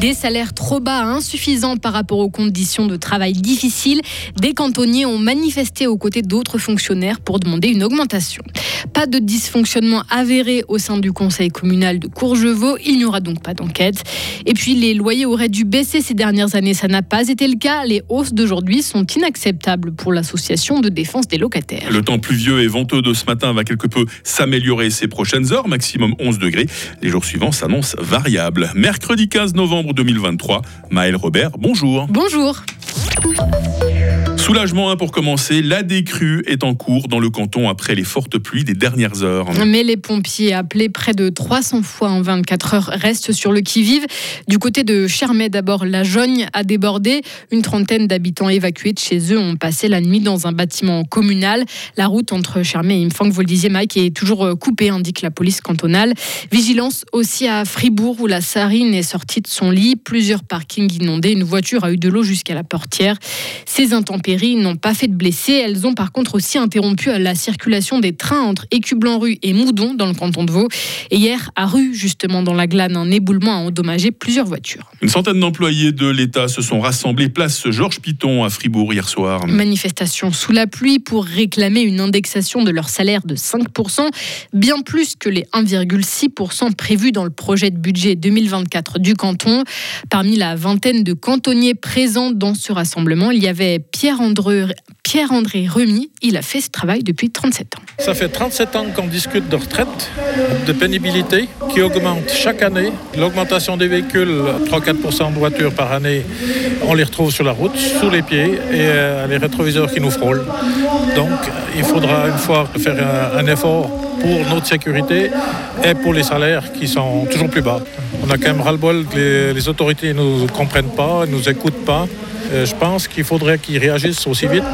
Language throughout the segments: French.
Des salaires trop bas, insuffisants par rapport aux conditions de travail difficiles. Des cantonniers ont manifesté aux côtés d'autres fonctionnaires pour demander une augmentation. Pas de dysfonctionnement avéré au sein du conseil communal de Courgevaux. Il n'y aura donc pas d'enquête. Et puis, les loyers auraient dû baisser ces dernières années. Ça n'a pas été le cas. Les hausses d'aujourd'hui sont inacceptables pour l'association de défense des locataires. Le temps pluvieux et venteux de ce matin va quelque peu s'améliorer ces prochaines heures, maximum 11 degrés. Les jours suivants s'annoncent variables. Mercredi 15 novembre 2023, Maël Robert, bonjour. Bonjour. Soulagement hein, pour commencer, la décrue est en cours dans le canton après les fortes pluies des dernières heures. Mais les pompiers appelés près de 300 fois en 24 heures restent sur le qui-vive. Du côté de Chermay, d'abord, la Jogne a débordé. Une trentaine d'habitants évacués de chez eux ont passé la nuit dans un bâtiment communal. La route entre Chermay et Imfang, vous le disiez Mike, est toujours coupée, indique la police cantonale. Vigilance aussi à Fribourg où la Sarine est sortie de son lit. Plusieurs parkings inondés. Une voiture a eu de l'eau jusqu'à la portière. Ces intempéries n'ont pas fait de blessés. Elles ont par contre aussi interrompu la circulation des trains entre Écublanc-Rue et Moudon dans le canton de Vaud. Et hier, à Rue, justement dans la glane, un éboulement a endommagé plusieurs voitures. Une centaine d'employés de l'État se sont rassemblés place Georges Piton à Fribourg hier soir. Manifestation sous la pluie pour réclamer une indexation de leur salaire de 5%, bien plus que les 1,6% prévus dans le projet de budget 2024 du canton. Parmi la vingtaine de cantonniers présents dans ce rassemblement, il y avait Pierre Pierre-André Remy, il a fait ce travail depuis 37 ans. Ça fait 37 ans qu'on discute de retraite, de pénibilité, qui augmente chaque année. L'augmentation des véhicules, 3-4% de voitures par année, on les retrouve sur la route, sous les pieds, et euh, les rétroviseurs qui nous frôlent. Donc, il faudra une fois faire un, effort pour notre sécurité et pour les salaires qui sont toujours plus bas. On a quand même ras-le-bol que les, les autorités ne nous comprennent pas, ne nous écoutent pas. Euh, je pense qu'il faudrait qu'ils réagissent aussi vite.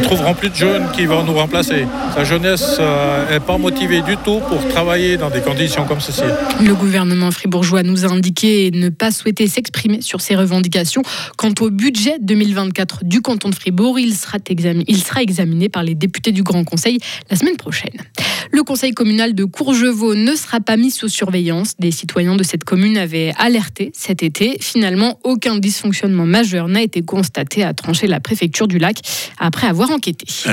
Ils trouveront plus de jeunes qui vont nous remplacer. La jeunesse n'est euh, pas motivée du tout pour travailler dans des conditions comme ceci. Le gouvernement fribourgeois nous a indiqué ne pas souhaiter s'exprimer sur ces revendications. Quant au budget 2024 du canton de Fribourg, il sera, examiné, il sera examiné par les députés du Grand Conseil la semaine prochaine. Le conseil communal de Courgevaux ne sera pas mis sous surveillance. Des citoyens de cette commune avaient alerté cet été. Finalement, aucun dysfonctionnement majeur n'a été constaté, à trancher la préfecture du lac après avoir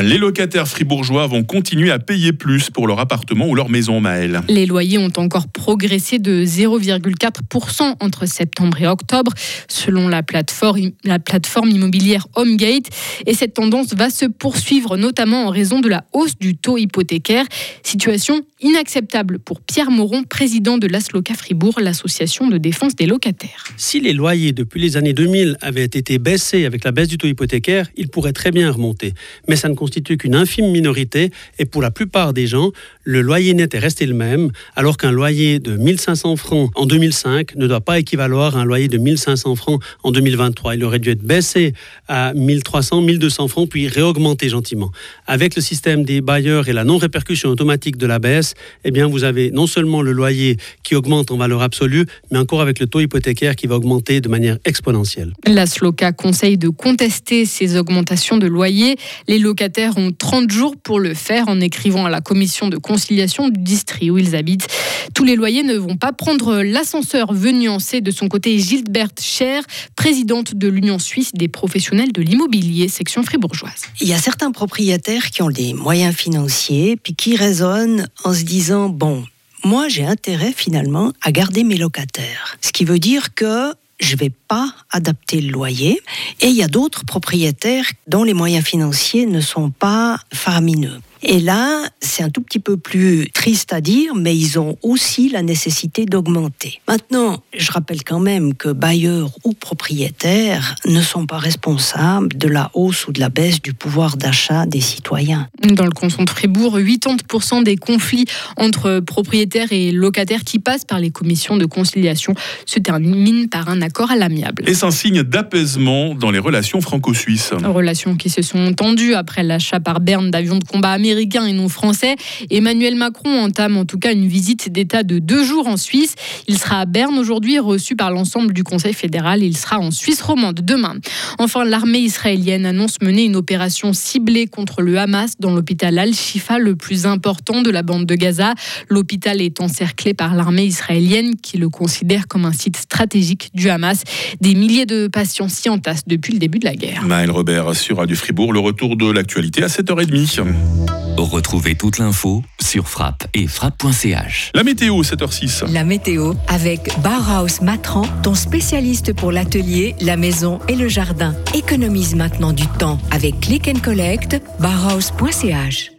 Les locataires fribourgeois vont continuer à payer plus pour leur appartement ou leur maison, Maël. Les loyers ont encore progressé de 0,4% entre septembre et octobre, selon la plateforme, la plateforme immobilière Homegate. Et cette tendance va se poursuivre, notamment en raison de la hausse du taux hypothécaire. Situation inacceptable pour Pierre Moron, président de l'Asloca Fribourg, l'association de défense des locataires. Si les loyers depuis les années 2000 avaient été baissés avec la baisse du taux hypothécaire, ils pourraient très bien remonter. Mais ça ne constitue qu'une infime minorité et pour la plupart des gens, le loyer net est resté le même, alors qu'un loyer de 1500 francs en 2005 ne doit pas équivaloir à un loyer de 1500 francs en 2023. Il aurait dû être baissé à 1300, 1200 francs, puis réaugmenté gentiment. Avec le système des bailleurs et la non-répercussion automatique de la baisse, eh bien, vous avez non seulement le loyer qui augmente en valeur absolue, mais encore avec le taux hypothécaire qui va augmenter de manière exponentielle. La SLOCA conseille de contester ces augmentations de loyer. Les locataires ont 30 jours pour le faire en écrivant à la commission de conciliation du district où ils habitent. Tous les loyers ne vont pas prendre l'ascenseur, veut nuancer de son côté Gilberte Cher, présidente de l'Union suisse des professionnels de l'immobilier, section fribourgeoise. Il y a certains propriétaires qui ont des moyens financiers, puis qui raisonnent en se disant, bon, moi j'ai intérêt finalement à garder mes locataires. Ce qui veut dire que je ne vais pas adapter le loyer. Et il y a d'autres propriétaires dont les moyens financiers ne sont pas faramineux. Et là, c'est un tout petit peu plus triste à dire, mais ils ont aussi la nécessité d'augmenter. Maintenant, je rappelle quand même que bailleurs ou propriétaires ne sont pas responsables de la hausse ou de la baisse du pouvoir d'achat des citoyens. Dans le canton de Fribourg, 80% des conflits entre propriétaires et locataires qui passent par les commissions de conciliation se terminent par un accord à l'amiable. Et c'est un signe d'apaisement dans les relations franco-suisses. Relations qui se sont tendues après l'achat par Berne d'avions de combat américains américain et non français. Emmanuel Macron entame en tout cas une visite d'État de deux jours en Suisse. Il sera à Berne aujourd'hui, reçu par l'ensemble du Conseil fédéral. Il sera en Suisse romande demain. Enfin, l'armée israélienne annonce mener une opération ciblée contre le Hamas dans l'hôpital Al-Shifa, le plus important de la bande de Gaza. L'hôpital est encerclé par l'armée israélienne qui le considère comme un site stratégique du Hamas. Des milliers de patients s'y entassent depuis le début de la guerre. Maël Robert sur Radio Fribourg, le retour de l'actualité à 7h30. Retrouvez toute l'info sur frappe et frappe.ch. La météo, 7h06. La météo avec Bauhaus Matran, ton spécialiste pour l'atelier, la maison et le jardin. Économise maintenant du temps avec Click and Collect, bauhaus.ch.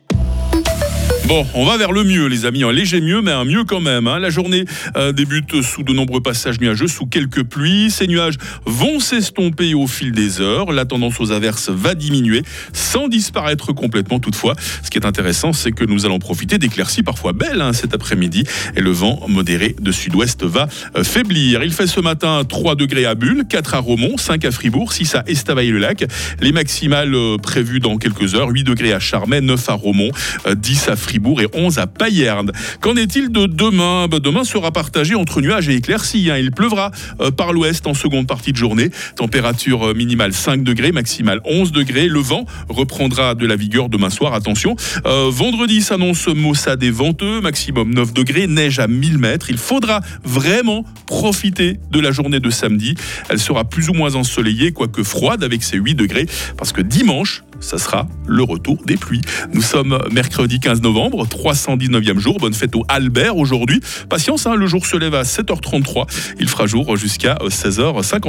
Bon, on va vers le mieux, les amis. Un léger mieux, mais un mieux quand même. hein. La journée euh, débute sous de nombreux passages nuageux, sous quelques pluies. Ces nuages vont s'estomper au fil des heures. La tendance aux averses va diminuer, sans disparaître complètement toutefois. Ce qui est intéressant, c'est que nous allons profiter d'éclaircies parfois belles hein, cet après-midi. Et le vent modéré de sud-ouest va euh, faiblir. Il fait ce matin 3 degrés à Bulle, 4 à Romont, 5 à Fribourg, 6 à Estavayer-le-Lac. Les maximales euh, prévues dans quelques heures, 8 degrés à Charmey, 9 à Romont, euh, 10 à Fribourg et 11 à Payerne. Qu'en est-il de demain? Ben, Demain sera partagé entre nuages et éclaircies. hein. Il pleuvra euh, par l'ouest en seconde partie de journée. Température euh, minimale 5 degrés, maximale 11 degrés. Le vent reprendra de la vigueur demain soir. Attention. Euh, vendredi s'annonce maussade et venteux, maximum 9 degrés, neige à 1000 mètres. Il faudra vraiment profiter de la journée de samedi. Elle sera plus ou moins ensoleillée, quoique froide avec ses 8 degrés, parce que dimanche, ça sera le retour des pluies. Nous sommes mercredi 15 novembre, 319e jour. Bonne fête au Albert aujourd'hui. Patience, hein, le jour se lève à 7h33. Il fera jour jusqu'à 16h50.